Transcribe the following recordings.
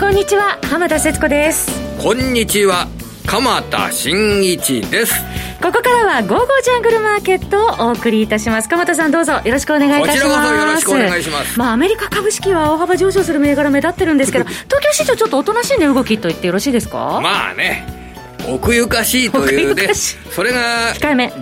こんにちは浜田節子です。こんにちは鎌田新一です。ここからは「ゴーゴージャングルマーケット」をお送りいたします。鎌田さんどうぞよろしくお願いいたします。こちらこそよろしくお願いします。まあアメリカ株式は大幅上昇する銘柄目立ってるんですけど東京市場ちょっとおとなしい値動きと言ってよろしいですか？まあね奥ゆかしいというねそれが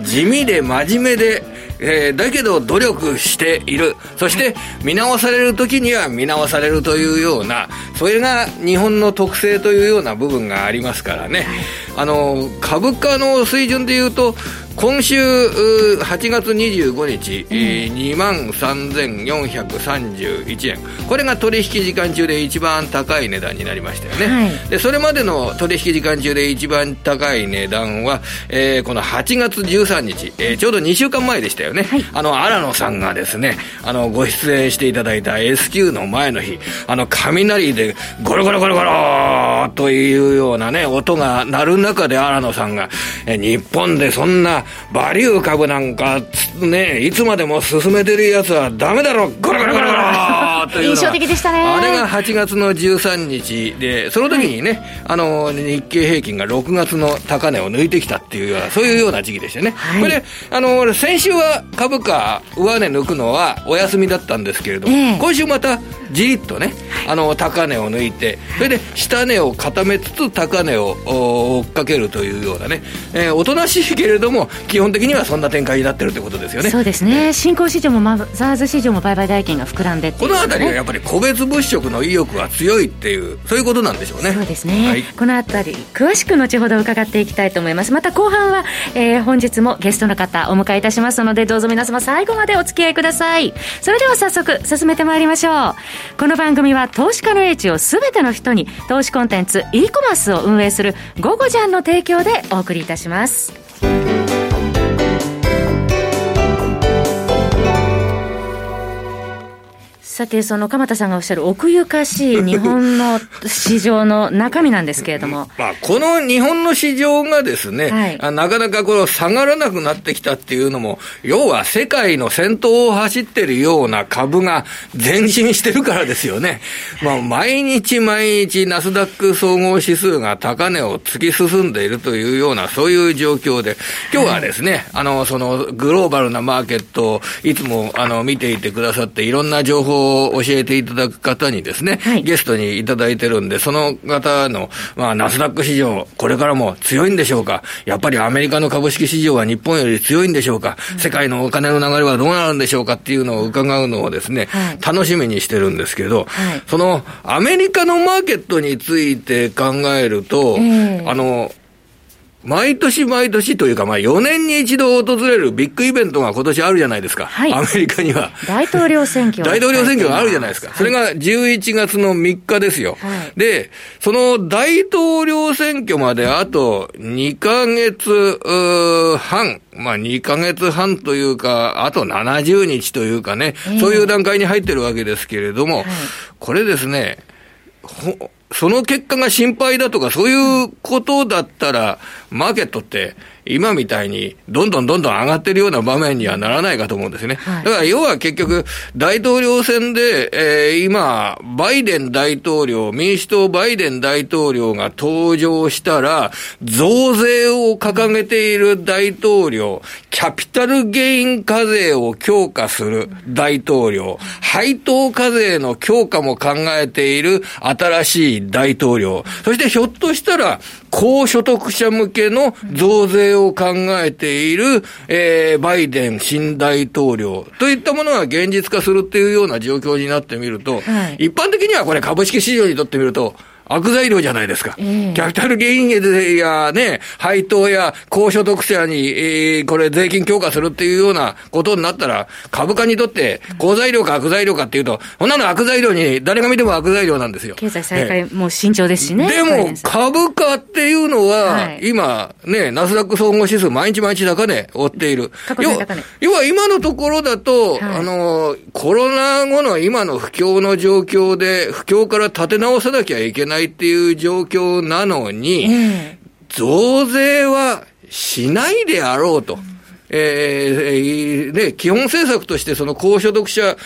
地味で真面目でえー、だけど努力している。そして見直される時には見直されるというような、それが日本の特性というような部分がありますからね。あの、株価の水準で言うと、今週8月25日、うん、2万3431円。これが取引時間中で一番高い値段になりましたよね、はい、でそれまでの取引時間中で一番高い値段は、えー、この8月13日、えー、ちょうど2週間前でしたよね、はい、あの荒野さんがですねあのご出演していただいた S q の前の日あの雷でゴロゴロゴロゴロというようなね音が鳴る中で荒野さんが、えー、日本でそんなバリュー株なんか、ね、いつまでも進めてるやつはダメだろ。ゴロゴロゴロゴロ。という印象的でしたね。あれが8月の13日で、その時にね、はい、あの、日経平均が6月の高値を抜いてきたっていうような、そういうような時期でしたね。はい、これで、あの、先週は株価、上値抜くのはお休みだったんですけれども、えー、今週また、じりっとね、あの、高値を抜いて、それで、下値を固めつつ、高値を追っかけるというようなね、えー、おとなしいけれども、基本的にはそんな展開になってるということですよね。そうですね。新興市場もマザーズ市場も売買代金が膨らんでこの辺りはやっぱり個別物色の意欲が強いっていう、そういうことなんでしょうね。そうですね。はい、この辺り、詳しく後ほど伺っていきたいと思います。また後半は、えー、本日もゲストの方お迎えいたしますので、どうぞ皆様最後までお付き合いください。それでは早速進めてまいりましょう。この番組は投資家の英知をすべての人に投資コンテンツ e コマースを運営する「ゴゴジャン」の提供でお送りいたします。さて、その鎌田さんがおっしゃる奥ゆかしい日本の市場の中身なんですけれども。まあ、この日本の市場がですね、はい、なかなかこの下がらなくなってきたっていうのも、要は世界の先頭を走ってるような株が前進してるからですよね。まあ、毎日毎日ナスダック総合指数が高値を突き進んでいるというような、そういう状況で、今日はですね、はい、あの、そのグローバルなマーケットをいつもあの見ていてくださって、いろんな情報をを教えていただく方にですね、はい、ゲストにいただいてるんで、その方の、まあ、ナスダック市場、これからも強いんでしょうか。やっぱりアメリカの株式市場は日本より強いんでしょうか、うん、世界のお金の流れはどうなるんでしょうか。っていうのを伺うのをですね、はい、楽しみにしてるんですけど、はい、そのアメリカのマーケットについて考えると、えー、あの、毎年毎年というか、まあ4年に一度訪れるビッグイベントが今年あるじゃないですか。はい、アメリカには。大統領選挙。大統領選挙があるじゃないですか。それが11月の3日ですよ。はい、で、その大統領選挙まであと2ヶ月半。まあ2ヶ月半というか、あと70日というかね、えー、そういう段階に入ってるわけですけれども、はい、これですね、その結果が心配だとか、そういうことだったら、マーケットって今みたいにどんどんどんどん上がってるような場面にはならないかと思うんですね。はい、だから要は結局、大統領選で、えー、今、バイデン大統領、民主党バイデン大統領が登場したら、増税を掲げている大統領、キャピタルゲイン課税を強化する大統領、配当課税の強化も考えている新しい大統領、そしてひょっとしたら、高所得者向けの増税を考えている、えー、バイデン新大統領といったものが現実化するっていうような状況になってみると、はい、一般的にはこれ株式市場にとってみると、悪材料じゃないですか。キャピタルゲインやね、配当や高所得者に、えー、これ税金強化するっていうようなことになったら、株価にとって好材料か悪材料かっていうと、こんなの悪材料に誰が見ても悪材料なんですよ。経済再開も慎重ですしね。でも、株価っていうのは、はい、今、ね、ナスダック総合指数毎日毎日高値追っている。要は今のところだと、はい、あの、コロナ後の今の不況の状況で、不況から立て直さなきゃいけないないっていう状況なのに、増税はしないであろうと。えー、で、基本政策としてその高所得者、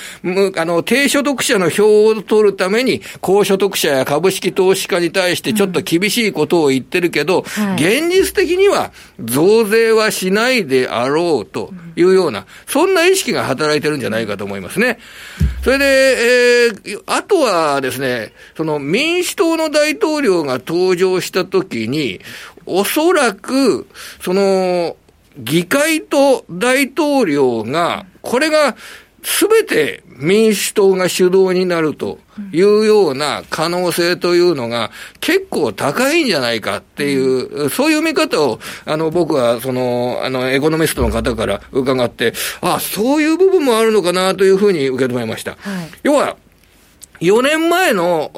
あの、低所得者の票を取るために、高所得者や株式投資家に対してちょっと厳しいことを言ってるけど、うんはい、現実的には増税はしないであろうというような、そんな意識が働いてるんじゃないかと思いますね。それで、えー、あとはですね、その民主党の大統領が登場したときに、おそらく、その、議会と大統領が、これがすべて民主党が主導になるというような可能性というのが結構高いんじゃないかっていう、そういう見方を、あの、僕は、その、あの、エコノミストの方から伺って、あ、そういう部分もあるのかなというふうに受け止めました。はい、要は、4年前の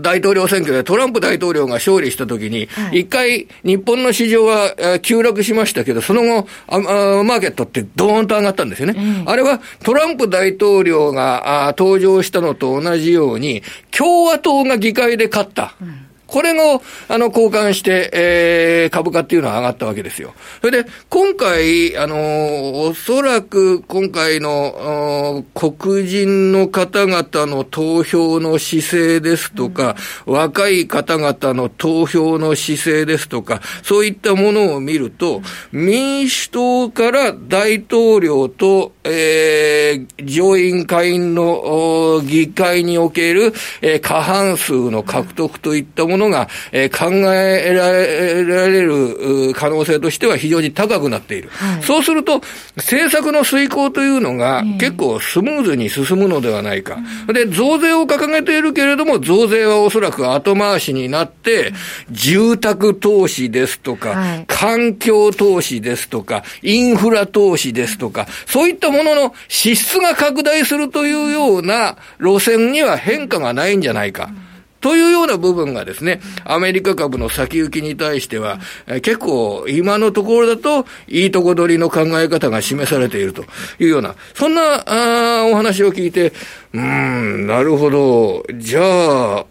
大統領選挙でトランプ大統領が勝利したときに、一、回日本の市場は急落しましたけど、その後あ、マーケットってドーンと上がったんですよね。うん、あれはトランプ大統領が登場したのと同じように、共和党が議会で勝った。うんこれの、あの、交換して、えー、株価っていうのは上がったわけですよ。それで、今回、あの、おそらく今回の、黒人の方々の投票の姿勢ですとか、うん、若い方々の投票の姿勢ですとか、そういったものを見ると、民主党から大統領と、えー、上院下院の議会における、えー、過半数の獲得といったものものが、えー、考えられる可能性としては非常に高くなっている。はい、そうすると、政策の遂行というのが結構スムーズに進むのではないか。うん、で、増税を掲げているけれども、増税はおそらく後回しになって、住宅投資ですとか、はい、環境投資ですとか、インフラ投資ですとか、そういったものの支出が拡大するというような路線には変化がないんじゃないか。うんというような部分がですね、アメリカ株の先行きに対しては、結構今のところだと、いいとこ取りの考え方が示されているというような、そんなあお話を聞いて、うん、なるほど、じゃあ、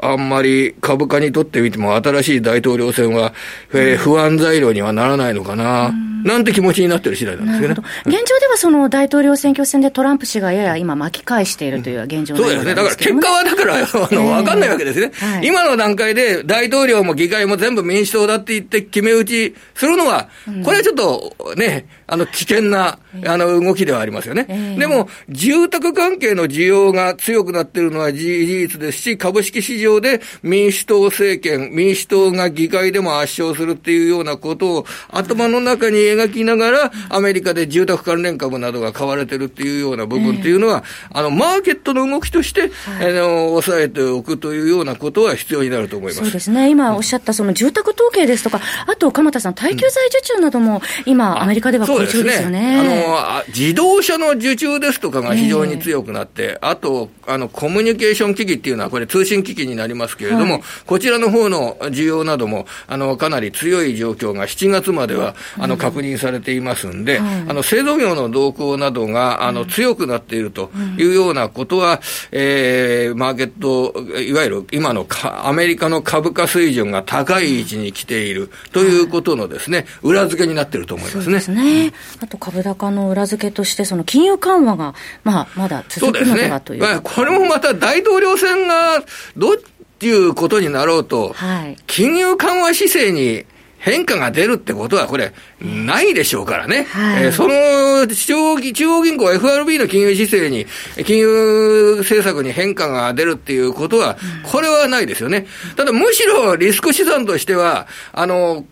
あんまり株価にとってみても新しい大統領選は、えー、不安材料にはならないのかな、なんて気持ちになってる次第なんですけど。ね。現状ではその大統領選挙戦でトランプ氏がやや今巻き返しているという現状、ね、そうですね。だから結果はだから、あの、わかんないわけですね、はい、今の段階で大統領も議会も全部民主党だって言って決め打ちするのは、これはちょっとね、あの、危険な、あの、動きではありますよね。えー、でも、住宅関係の需要が強くなっているのは事実ですし、株式市場で民主党政権、民主党が議会でも圧勝するっていうようなことを頭の中に描きながら、アメリカで住宅関連株などが買われてるっていうような部分っていうのは、えー、あの、マーケットの動きとして、はい、あの、抑えておくというようなことは必要になると思います。そうですね。今おっしゃったその住宅統計ですとか、あと、鎌田さん、耐久財受注なども、今、アメリカでは好調ですよね。あの、自動車の受注ですとかが非常に強くなって、えー、あと、あの、コミュニケーション機器っていうのは、これ通信機器になりますけれども、はい、こちらの方の需要なども、あの、かなり強い状況が7月までは、あの、確認されていますんで、あの、製造業の動向などが、あの、強くなっているというようなことは、えー、マーケット、いわゆる今のアメリカの株価水準が高い位置に来ているということのですね、裏付けになっていると思いますね。そうですね。あと株高の裏付けとして、その金融緩和が、まあ、まだ続くのではという、ね、まあ、これもまた大統領選がどっっていうことになろうと、はい、金融緩和姿勢に変化が出るってことは、これ、ないでしょうからね。はい、えー、その中央、中央銀行 FRB の金融姿勢に、金融政策に変化が出るっていうことは、これはないですよね。ただ、むしろリスク資産としては、あの、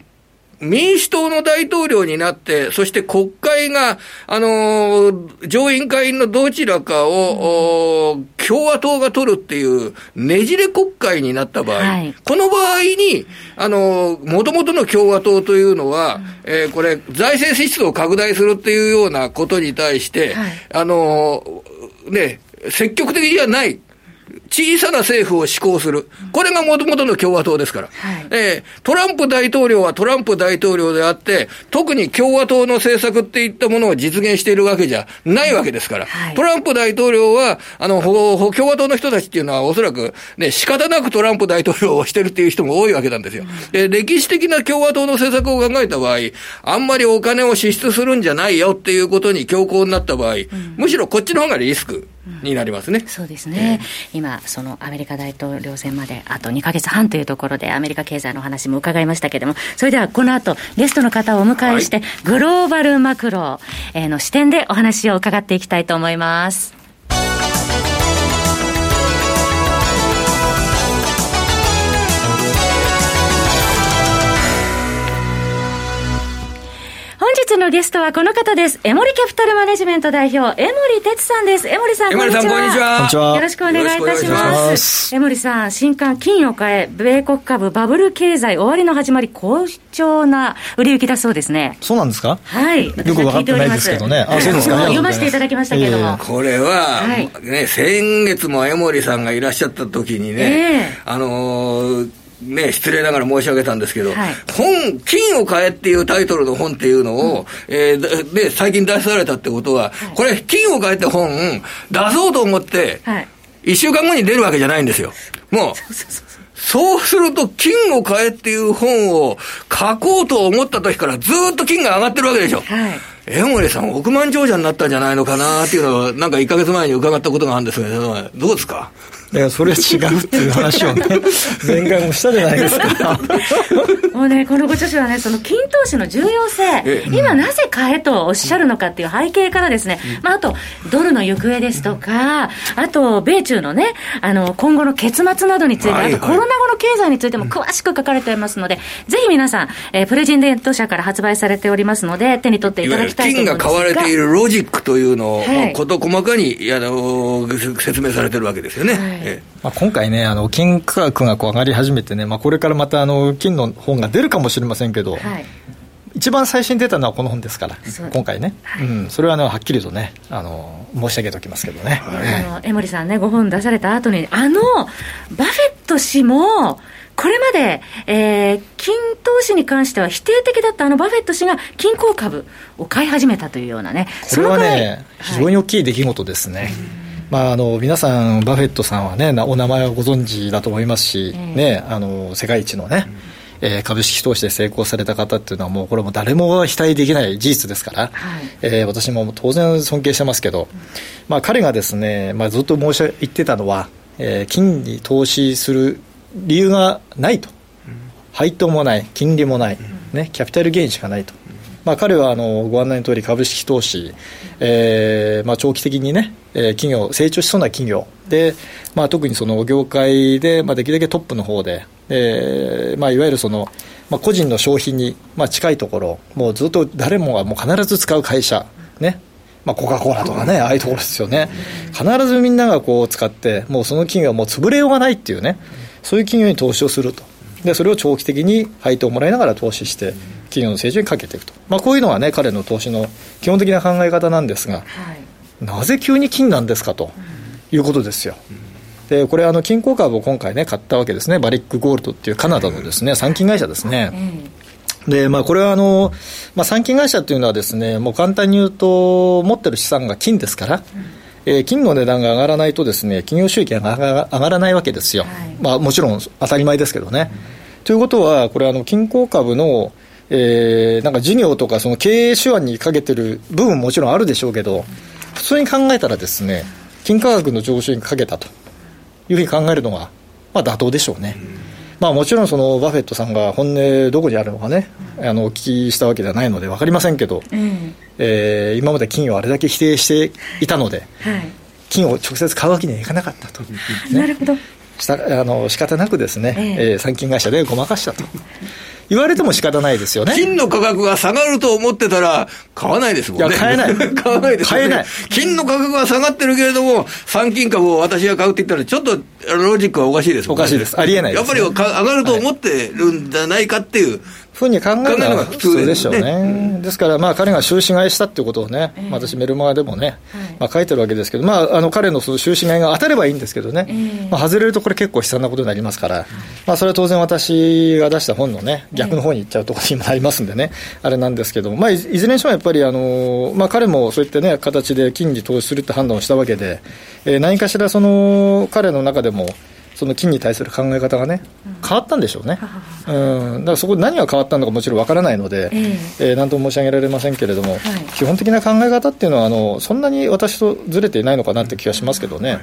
民主党の大統領になって、そして国会が、あの上院会員のどちらかを、うん、共和党が取るっていうねじれ国会になった場合、はい、この場合に、あのもともとの共和党というのは、うん、えー、これ、財政支出を拡大するっていうようなことに対して、はい、あのね、積極的じゃない。小さな政府を施行する。これがもともとの共和党ですから。はい、えー、トランプ大統領はトランプ大統領であって、特に共和党の政策っていったものを実現しているわけじゃないわけですから。はい、トランプ大統領は、あの、共和党の人たちっていうのはおそらくね、仕方なくトランプ大統領をしてるっていう人も多いわけなんですよ。で、歴史的な共和党の政策を考えた場合、あんまりお金を支出するんじゃないよっていうことに強行になった場合、うん、むしろこっちの方がリスク。になりますね、うん、そうですね、えー、今、そのアメリカ大統領選まであと2か月半というところで、アメリカ経済の話も伺いましたけれども、それではこの後ゲストの方をお迎えして、はい、グローバルマクロの視点でお話を伺っていきたいと思います。日のゲストはこの方です。エモリキャピタルマネジメント代表、エモリ哲さんです。エモリさん、こんにちは。こんにちは。よろしくお願いいたします。エモリさん、新刊、金を変え、米国株、バブル経済、終わりの始まり、好調な売り行きだそうですね。そうなんですか？はい。よく分かってないですけどね。あ、そうですか、読ませていただきましたけども。これは、ね、先月もエモリさんがいらっしゃった時にね、あのーね、失礼ながら申し上げたんですけど、はい、本、金を買えっていうタイトルの本っていうのを、うん、えー、で、最近出されたってことは、はい、これ、金を買えって本、出そうと思って、一週間後に出るわけじゃないんですよ。もう、そうすると、金を買えっていう本を書こうと思った時からずっと金が上がってるわけでしょ。はい。江森さん、億万長者になったんじゃないのかなっていうのを、なんか1か月前に伺ったことがあるんですけど、どうですか？いや、それは違うっていう話をね、前回もしたじゃないですか。もうね、このご著書はね、その金投資の重要性、今なぜ買えとおっしゃるのかっていう背景からですね、まあ、あと、ドルの行方ですとか、あと、米中のね、あの、今後の結末などについて、あとコロナ後の経済についても詳しく書かれていますので、ぜひ皆さん、えー、プレジデント社から発売されておりますので、手に取っていただきたいと思います金が買われているロジックというのを、事細かに、あの、説明されてるわけですよね。はい。まあ、今回ね、あの金価格がこう上がり始めてね、まあ、これからまたあの金の本が出るかもしれませんけど、はい、一番最初に出たのはこの本ですから、今回ね、はい、うん、それは、ね、はっきりとねあの、申し上げておきますけどね。あの江森さんね、ご本出された後に、あのバフェット氏も、これまで、えー、金投資に関しては否定的だったあのバフェット氏が金鉱株を買い始めたというようなね、これはね、非常に大きい出来事ですね。まあ、あの皆さん、バフェットさんはね、お名前をご存知だと思いますし、ね、あの世界一のね、えー、株式投資で成功された方っていうのは、もうこれも誰も否定できない事実ですから、はい、えー、私も当然尊敬してますけど、まあ、彼がですね、まあ、ずっと申し言ってたのは、えー、金に投資する理由がないと、配当もない、金利もない、ね、キャピタルゲインしかないと。まあ、彼はあのご案内の通り株式投資、えーまあ、長期的にね、えー、企業、成長しそうな企業で、まあ、特にその業界で、まあ、できるだけトップの方で、えーまあ、いわゆるその、まあ、個人の消費に、まあ、近いところ、もうずっと誰もがもう必ず使う会社、ね、まあ、コカ・コーラとかね、ああいうところですよね。必ずみんながこう使って、もうその企業はもう潰れようがないっていうね、そういう企業に投資をすると。で、それを長期的に配当をもらいながら投資して、企業の成長にかけていくと。まあ、こういうのがね、彼の投資の基本的な考え方なんですが、はい、なぜ急に金なんですかということですよ。でこれあの金鉱株を今回ね買ったわけですね。バリックゴールドっていうカナダのですね産金会社ですね、で、まあ、これはあの、まあ、産金会社っていうのはですね、もう簡単に言うと、持ってる資産が金ですから、えー、金の値段が上がらないとですね、企業収益が上がらないわけですよ。はい、まあ、もちろん当たり前ですけどね。うん、ということは、これあの、金鉱株の、えー、なんか事業とかその経営手腕にかけてる部分ももちろんあるでしょうけど、普通に考えたらですね、金価格の上昇にかけたというふうに考えるのが、まあ妥当でしょうね。まあもちろんそのバフェットさんが本音どこにあるのかね、あのお聞きしたわけではないので分かりませんけど、うん、えー、今まで金をあれだけ否定していたので、はい、金を直接買うわけにはいかなかったと、ね、なるほどしたあの仕方なくですね、えええー、産金会社でごまかしたと。言われても仕方ないですよね。金の価格が下がると思ってたら、買わないですもんね。いや、買えない。買わないです買えない。金の価格が下がってるけれども、産金株を私が買うって言ったら、ちょっとロジックはおかしいですもんね。おかしいです。ありえないです、ね、やっぱり上がると思ってるんじゃないかっていう、ふうに考えるのが普通でしょうね。ねですから、まあ、彼が終始買いしたっていうことをね、えー、私、メルマガでもね、まあ、書いてるわけですけど、まあ、あの彼のその終始買いが当たればいいんですけどね、えー、まあ、外れるとこれ結構悲惨なことになりますから、まあ、それは当然私が出した本のね、逆の方に行っちゃうところにもなりますんでね、あれなんですけども、まあ、いずれにしてもやっぱり、あのまあ、彼もそういったね、形で金に投資するって判断をしたわけで、えー、何かしらその彼の中でも、その金に対する考え方がね、変わったんでしょうね、うん、だからそこで何が変わったのかもちろんわからないので、えー、えー、なんとも申し上げられませんけれども、はい、基本的な考え方っていうのはあの、そんなに私とずれていないのかなって気がしますけどね。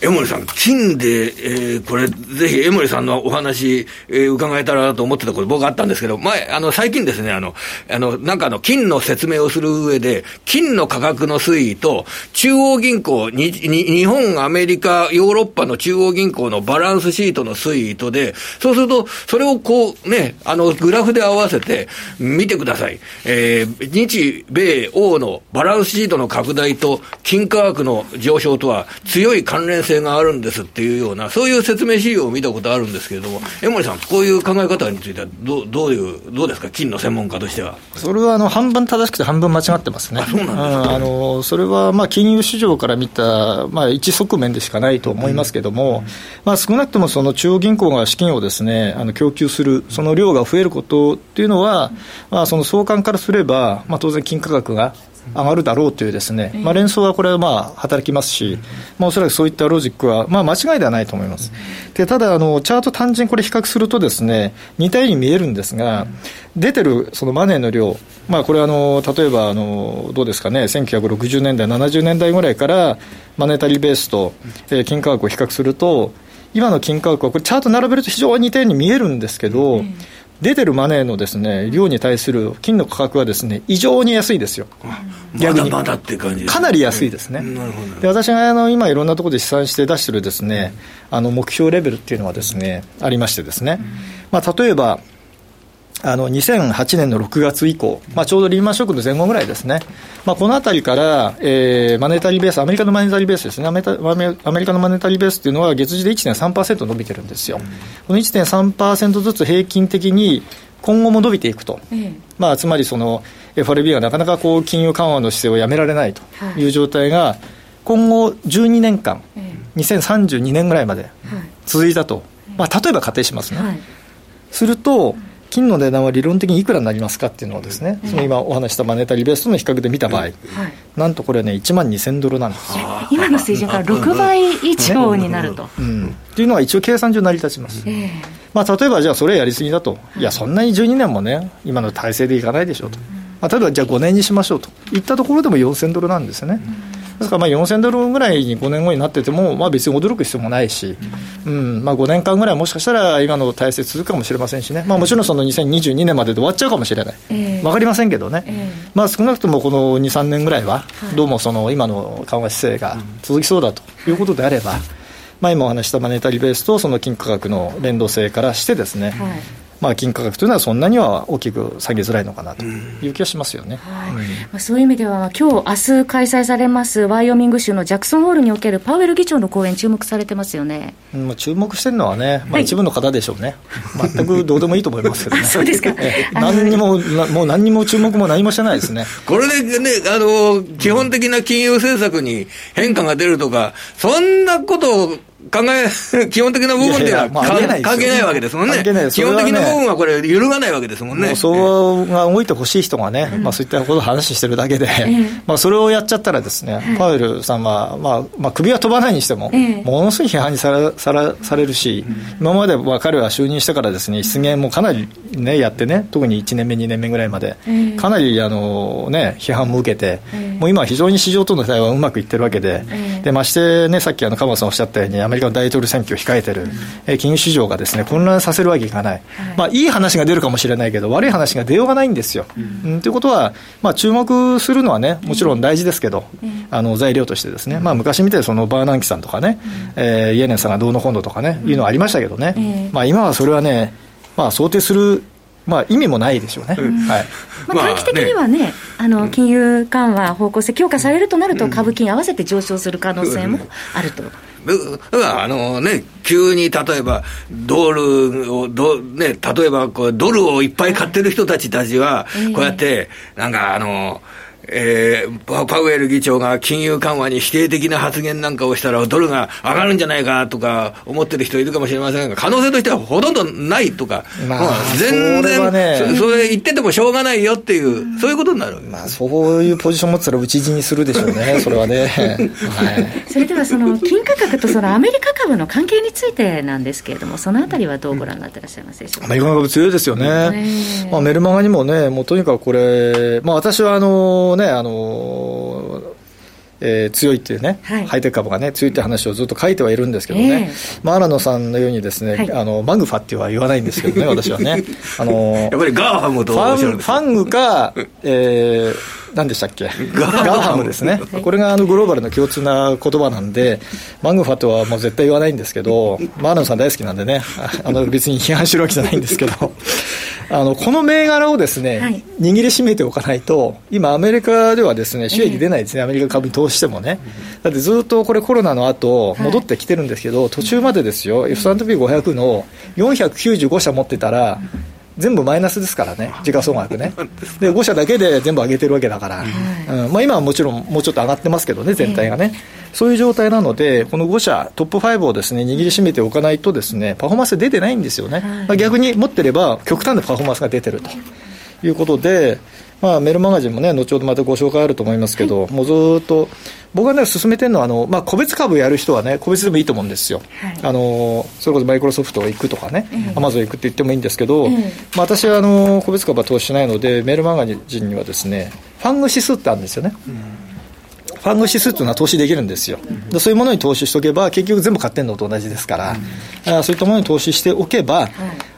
江森さん、金で、えー、これ、ぜひ江森さんのお話、えー、伺えたらと思ってたこと、僕あったんですけど、前、あの最近ですね、あの、あのなんかあの金の説明をする上で、金の価格の推移と、中央銀行にに、日本、アメリカ、ヨーロッパの中央銀行銀行のバランスシートの推移とで、そうすると、それをこうね、あの、グラフで合わせて、見てください。えー、日米欧のバランスシートの拡大と、金価格の上昇とは強い関連性があるんですっていうような、そういう説明資料を見たことあるんですけれども、江森さん、こういう考え方についてはど、どういう、どうですか、金の専門家としては。それはあの半分正しくて半分間違ってますね。そうなんですか、あのそれはまあ金融市場から見た、まあ、一側面でしかないと思いますけれども、うんまあ、少なくともその中央銀行が資金をですねあの供給する、その量が増えることっていうのは、まあ、その相関からすれば、まあ、当然、金価格が上がるだろうというですね、まあ、連想はこれはまあ働きますし、まあ、おそらくそういったロジックはまあ間違いではないと思います。でただあの、チャート単純にこれ比較するとですね、似たように見えるんですが、出てるそのマネーの量、まあ、これあの、例えばあの、どうですかね、1960年代、70年代ぐらいからマネタリーベースと、え金価格を比較すると、今の金価格は、これ、チャート並べると非常に似たように見えるんですけど、出てるマネーのですね量に対する金の価格はですね異常に安いですよ、逆に。まだって感じかなり安いですね、で私があの今、いろんなところで試算して出してるですねあの目標レベルっていうのはですねありましてですね、まあ、例えばあの2008年の6月以降、まあ、ちょうどリーマンショックの前後ぐらいですね、まあ、このあたりから、えー、マネタリーベース、アメリカのマネタリーベースですね、アメアメリカのマネタリーベースっていうのは、月次で1.3%伸びてるんですよ、うん、この1.3%ずつ平均的に今後も伸びていくと、うん、まあ、つまりその FRB がなかなかこう金融緩和の姿勢をやめられないとい。う状態が、今後12年間、うん、2032年ぐらいまで続いたと、まあ、例えば仮定しますね。はい、すると、金の値段は理論的にいくらになりますかっていうのをですね、その今お話したマネタリーベースとの比較で見た場合、なんとこれね、1万2000ドルなんですよ。今の水準から6倍以上になると。うん、っていうのは一応計算上成り立ちます。まあ、例えばじゃあそれやりすぎだと、いや、そんなに12年もね、今の体制でいかないでしょうと。まあ、例えばじゃあ5年にしましょうと。いったところでも4000ドルなんですよね。ですからまあ4000ドルぐらいに5年後になってても、まあ、別に驚く必要もないし、うん。まあ、5年間ぐらいもしかしたら今の体制続くかもしれませんしね、まあ、もちろんその2022年までで終わっちゃうかもしれない、えー、分かりませんけどね、えー、まあ、少なくともこの2、3年ぐらいは、どうもその今の緩和姿勢が続きそうだということであれば、まあ、今お話したマネタリーベースとその金価格の連動性からしてですね、はいまあ、金価格というのはそんなには大きく下げづらいのかなという気がしますよね、はい。まあ、そういう意味では、今日明日開催されますワイオミング州のジャクソンホールにおけるパウエル議長の講演、注目されてますよね、まあ、注目してるのはね、まあ、一部の方でしょうね、はい、全くどうでもいいと思いますけどね、そうですか、何にも、もう何にも注目も何もしてないですね。これでね、あの基本的な金融政策に変化が出るとか、そんなことを考え、基本的な部分っていうのは関係ないわけですもんね。基本的な部分はこれ、揺るがないわけですもんね。そうが動いてほしい人がね、まあ、そういったことを話してるだけで、まあそれをやっちゃったらですね、パウエルさんは、まあ、まあ、首は飛ばないにしても、ものすごい批判にさらさらされるし、今までは彼は就任してからですね、失言もかなりね、やってね、特に1年目、2年目ぐらいまで、かなりあの、ね、批判も受けて、もう今は非常に市場との対話がうまくいってるわけで、でましてね、さっきあの鎌田さんおっしゃったように、アメリカの大統領選挙を控えてる、うん、金融市場がですね混乱させるわけいかない、はい。まあ、いい話が出るかもしれないけど、悪い話が出ようがないんですよ。うん、ということは、まあ、注目するのはね、もちろん大事ですけど、うん、あの材料としてですね、まあ、昔見て、そのバーナンキさんとかね、うん、えー、イエネンさんがどうの本土とかね、いうのはありましたけどね、まあ、今はそれはね、まあ、想定するまあ、意味もないでしょうね、はい。まあ、短期的にはね、あの金融緩和方向性強化されるとなると、株金合わせて上昇する可能性もあると。あのね、急に例えば、ドルを、どね、例えばこうドルをいっぱい買ってる人たちたちは、こうやって、なんかあの、えー、パウエル議長が金融緩和に否定的な発言なんかをしたら、ドルが上がるんじゃないかとか思ってる人いるかもしれませんが、可能性としてはほとんどないとか、まあ、全然それ、ね、それ言っててもしょうがないよっていう、そういうことになるまあ、そういうポジション持ってたら、打ち死にするでしょうね、それはね。はい、それでは、その金価格とそのアメリカ株の関係についてなんですけれども、そのあたりはどうご覧になってらっしゃいますでしょうか？アメリカ株強いですよね。まあ、メルマガにもね、もうとにかくこれ、まあ、私はあのね、あのえー、強いっていうね、はい、ハイテク株がね、強いって話をずっと書いてはいるんですけどね、えー、まあ、新野さんのようにですね、はい、あの、マグファっては言わないんですけどね、私はね。あのやっぱりガーハムとファンファングか、えー、何でしたっけ？ガーハム。ですね、これがあのグローバルの共通な言葉なんで、マグファとはもう絶対言わないんですけど、マーナさん大好きなんでね、あの別に批判しろわけじゃないんですけど、あのこの銘柄をですね、はい、握りしめておかないと、今、アメリカではですね収益出ないですね、アメリカ株に投資してもね、だってずっとこれ、コロナの後戻ってきてるんですけど、途中までですよ、S&P500 の495社持ってたら、全部マイナスですからね、時価総額ね。で、5社だけで全部上げてるわけだから、うん。まあ、今はもちろんもうちょっと上がってますけどね、全体がね。そういう状態なので、この5社、トップ5をですね握りしめておかないと、ですねパフォーマンス出てないんですよね。まあ、逆に持ってれば、極端なパフォーマンスが出てるということで、まあ、メールマガジンもね、後ほどまたご紹介あると思いますけど、はい、もうずっと、僕がね、進めてるのは、あの、まあ、個別株やる人はね、個別でもいいと思うんですよ。はい、あの、それこそマイクロソフト行くとかね、アマゾン行くって言ってもいいんですけど、えー、まあ、私は、あの、個別株は投資しないので、メールマガジンにはですね、ファング指数ってあるんですよね。うんファング指数というのは投資できるんですよ、でそういうものに投資しておけば、結局全部買ってるのと同じですから、うん、そういったものに投資しておけば、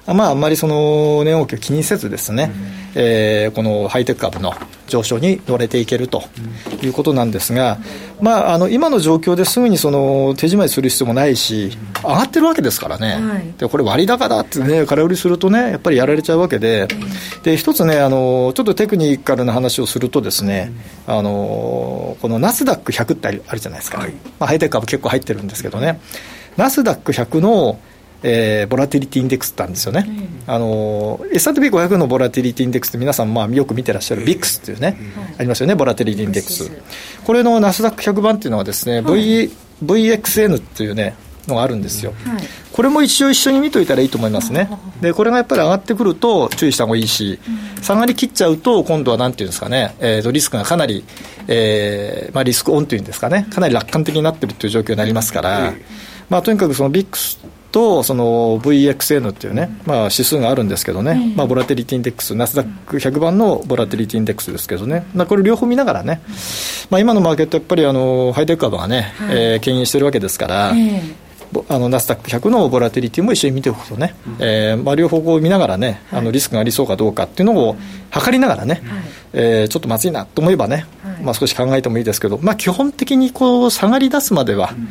まあ、あんまりその値動きを気にせずですね、うん。えー、このハイテク株の上昇に乗れていけるということなんですが、まあ、あの今の状況ですぐにその手締まいする必要もないし、上がってるわけですからね、はい、でこれ、割高だってね、空売りするとね、やっぱりやられちゃうわけで、で一つねあの、ちょっとテクニカルな話をするとですね、あのこのナスダック100ってあるじゃないですか、はい。まあ、ハイテク株結構入ってるんですけどね、ナスダック100のえー、ボラティリティインデックスってあるんですよね、うん、あの S&P500 のボラティリティインデックスって皆さんまあよく見てらっしゃる VIX っていうね、うん、ありますよねボラティリティインデックス。これのナスダック100番っていうのはですね、v VXN っていうねのがあるんですよ、はい、これも一応一緒に見といたらいいと思いますね。でこれがやっぱり上がってくると注意した方がいいし、下がりきっちゃうと今度はなんていうんですかね、えー、とリスクがかなり、えーまあ、リスクオンというんですかね。かなり楽観的になってるという状況になりますから、まあ、とにかくその VIX とその VXN っていうね、まあ、指数があるんですけどね、まあ、ボラテリティインデックス、ナスダック100番のボラテリティインデックスですけどね、まあ、これ両方見ながらね、まあ、今のマーケット、やっぱりあのハイテク株がね、はい、えー、牽引してるわけですから。あのナスダック100のボラテリティも一緒に見ておくとね、うん、えー、まあ、両方こう見ながらね、あのリスクがありそうかどうかっていうのを測りながらね、はい、えー、ちょっとまずいなと思えばね、はい、まあ、少し考えてもいいですけど、まあ、基本的にこう下がり出すまでは、うん。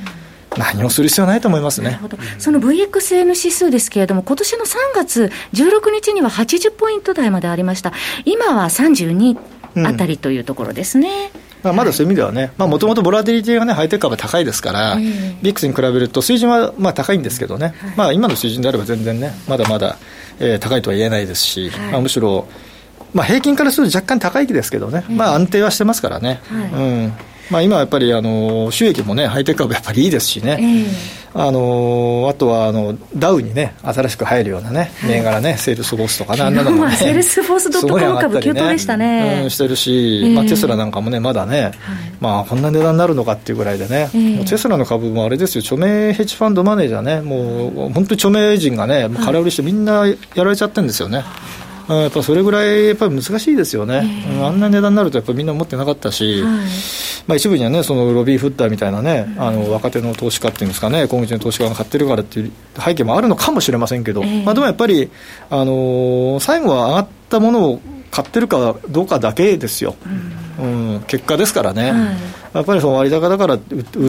何もする必要ないと思いますね。その VXN 指数ですけれども、今年の3月16日には80ポイント台までありました。今は32あたりというところですね。うん、まだそういう意味ではね、もともとボラティリティがね、ハイテク株高いですから、ビックスに比べると水準はまあ高いんですけどね、はい、まあ今の水準であれば全然ね、まだまだ、えー、高いとは言えないですし、はい、まあ、むしろ、まあ、平均からすると若干高いですけどね、まあ安定はしてますからね。はい、うんまあ、今やっぱりあの収益もね、ハイテク株やっぱりいいですしね、えー、あのあとはあのダウにね、新しく入るようなね、銘柄ね、セールスフォースとかね、あんなのもね、セールスフォースドットコム株、急騰でしたね、うん、してるし、えー、まあ、テスラなんかもね、まだね、はい、まあ、こんな値段になるのかっていうぐらいでね、えー、テスラの株もあれですよ、著名ヘッジファンドマネージャーね、もう本当に著名人がね、もう空売りして、みんなやられちゃってるんですよね。やっぱそれぐらいやっぱり難しいですよね、えー、あんな値段になるとやっぱりみんな持ってなかったし、はい、まあ、一部にはねそのロビーフッターみたいなね、あの若手の投資家っていうんですかね今月の投資家が買ってるからっていう背景もあるのかもしれませんけど、えー、まあ、でもやっぱり、あのー、最後は上がったものを買ってるかどうかだけですよ。うん、うん、結果ですからね、はい、やっぱりその割高だから売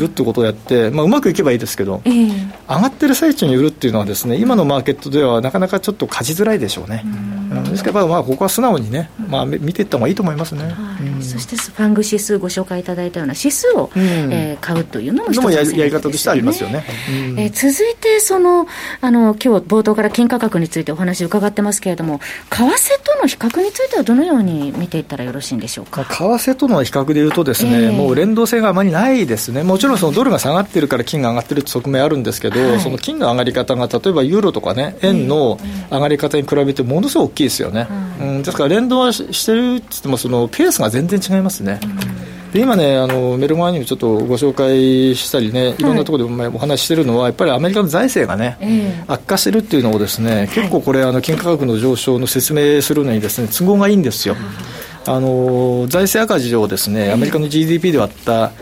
るってことをやって、まあ、うまくいけばいいですけど、えー、上がってる最中に売るっていうのはですね今のマーケットではなかなかちょっと勝ちづらいでしょうね。うん。ですからまあここは素直にね、まあ、見ていった方がいいと思いますね、そしてファング指数ご紹介いただいたような指数を、うえ買うというのも一つの、やり方としてありますよね、え続いてそのあの今日冒頭から金価格についてお話伺ってますけれども為替との比較についてはどのように見ていったらよろしいんでしょうか？為替との比較でいうとですね、もう連動性があまりないですね。もちろんそのドルが下がってるから金が上がってる側面あるんですけど、その金の上がり方が例えばユーロとかね円の上がり方に比べてものすごく大きいですよね、うん、ですから連動はしてるって言ってもそのペースが全然違いますね、で今ねあのメルマガにもちょっとご紹介したりねい。ろんなところでお話ししてるのは、やっぱりアメリカの財政がね、えー、悪化してるっていうのをですね結構これあの金価格の上昇の説明するのにですね都合がいいんですよ、あの財政赤字をですねアメリカの GDP で割った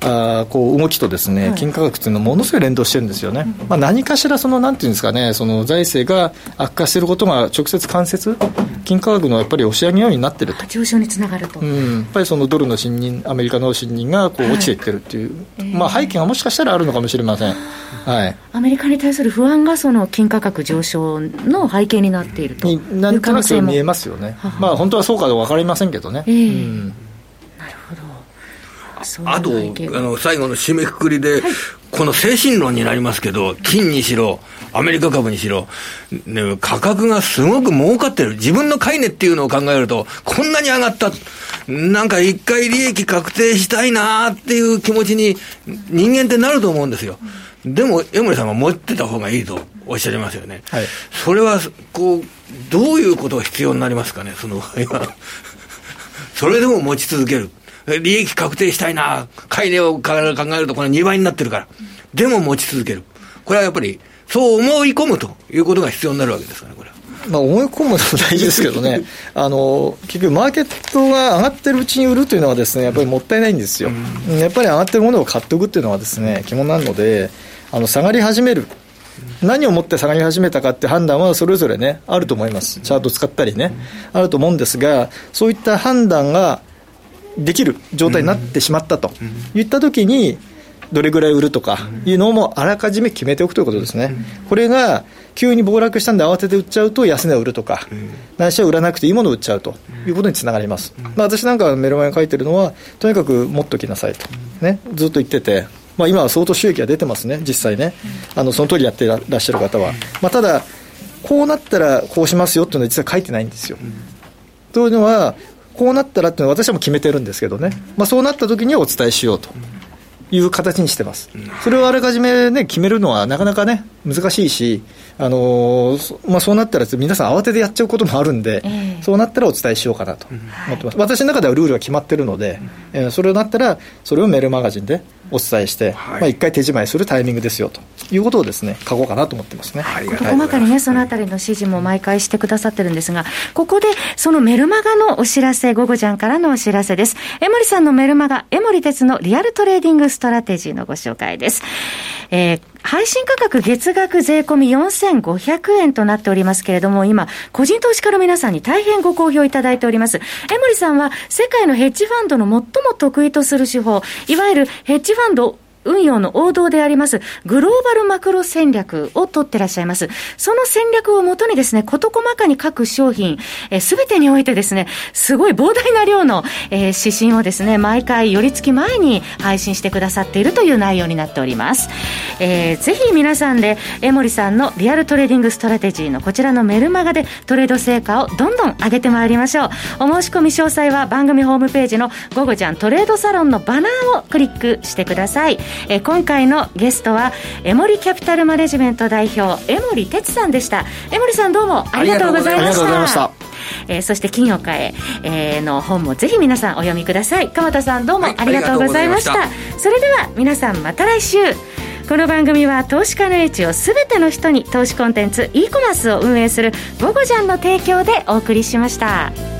あこう動きとですね、金価格というのはものすごい連動してるんですよね、まあ、何かしらそのなんていうんですかねその財政が悪化していることが直接間接金価格のやっぱり押し上げようになってると。上昇につながると、うん、やっぱりそのドルの信任アメリカの信任がこう落ちていってるっていう、はい、まあ、背景がもしかしたらあるのかもしれません、はい、アメリカに対する不安がその金価格上昇の背景になっていると。いうなんとなく見えますよね。まあ本当はそうか分かりませんけどね、えー、うんあと、あの、最後の締めくくりで、はい、この精神論になりますけど、金にしろ、アメリカ株にしろ、ね、価格がすごく儲かってる。自分の買い値っていうのを考えると、こんなに上がった。なんか一回利益確定したいなっていう気持ちに人間ってなると思うんですよ。でも、江森さんは持ってた方がいいとおっしゃいますよね。はい、それは、こう、どういうことが必要になりますかね、その場合は。それでも持ち続ける。利益確定したいな、買い値を考えるとこれ2倍になってるから。でも持ち続ける。これはやっぱり、そう思い込むということが必要になるわけですからね、これは。まあ、思い込むのも大事ですけどね、あの結局、マーケットが上がってるうちに売るというのはですねやっぱりもったいないんですよ、やっぱり上がってるものを買っておくっていうのはですね基本なので、あの下がり始める、何をもって下がり始めたかって判断はそれぞれね、あると思います、チャート使ったりね、あると思うんですが、そういった判断ができる状態になってしまったと。いったときに、どれぐらい売るとかいうのもあらかじめ決めておくということですね。これが急に暴落したんで慌てて売っちゃうと安値を売るとか、ないしは売らなくていいものを売っちゃうということにつながります。まあ、私なんかメルマガに書いてるのは、とにかく持っときなさいと、ね、ずっと言ってて、まあ、今は相当収益が出てますね、実際ね、あのその通りやってらっしゃる方は。まあ、ただこうなったらこうしますよっていうのは実は書いてないんですよ。というのは、こうなったらっていうのは私はもう決めてるんですけどね、まあ、そうなった時にはお伝えしようと。いう形にしてます。それをあらかじめね、決めるのはなかなかね、難しいし、あのー、まあ、そうなったら皆さん慌ててやっちゃうこともあるんで、えー、そうなったらお伝えしようかなと思ってます。私の中ではルールが決まってるので、えー、それをなったら、それをメールマガジンでお伝えして、はい、まあ、一回手仕まいするタイミングですよということをですね、書こうかなと思ってますね。はい、細かにね、そのあたりの指示も毎回してくださってるんですが、ここでそのメルマガのお知らせ、午後ちゃんからのお知らせです。江森さんのメルマガ、江守哲のリアルトレーディングストラテジーのご紹介です。えー、配信価格月額税込み4500円となっておりますけれども、今、個人投資家の皆さんに大変ご好評いただいております。江森さんは、世界のヘッジファンドの最も得意とする手法、いわゆるヘッジファンド運用の王道であります、グローバルマクロ戦略を取ってらっしゃいます。その戦略をもとにですね、事細かに各商品、す、べ、てにおいてですね、すごい膨大な量の、えー、指針をですね、毎回寄り付き前に配信してくださっているという内容になっております。えー、ぜひ皆さんで、江森さんのリアルトレーディングストラテジーのこちらのメルマガでトレード成果をどんどん上げてまいりましょう。お申し込み詳細は番組ホームページの午後ちゃんトレードサロンのバナーをクリックしてください。え今回のゲストはエモリキャピタルマネジメント代表江森哲さんでした。江森さんどうもありがとうございました。えー、そして金を変ええー、の本もぜひ皆さんお読みください。鎌田さんどうもありがとうございました、はい、それでは皆さんまた来週。この番組は投資家の英知をすべての人に投資コンテンツ e コマースを運営する「ゴゴジャン」の提供でお送りしました。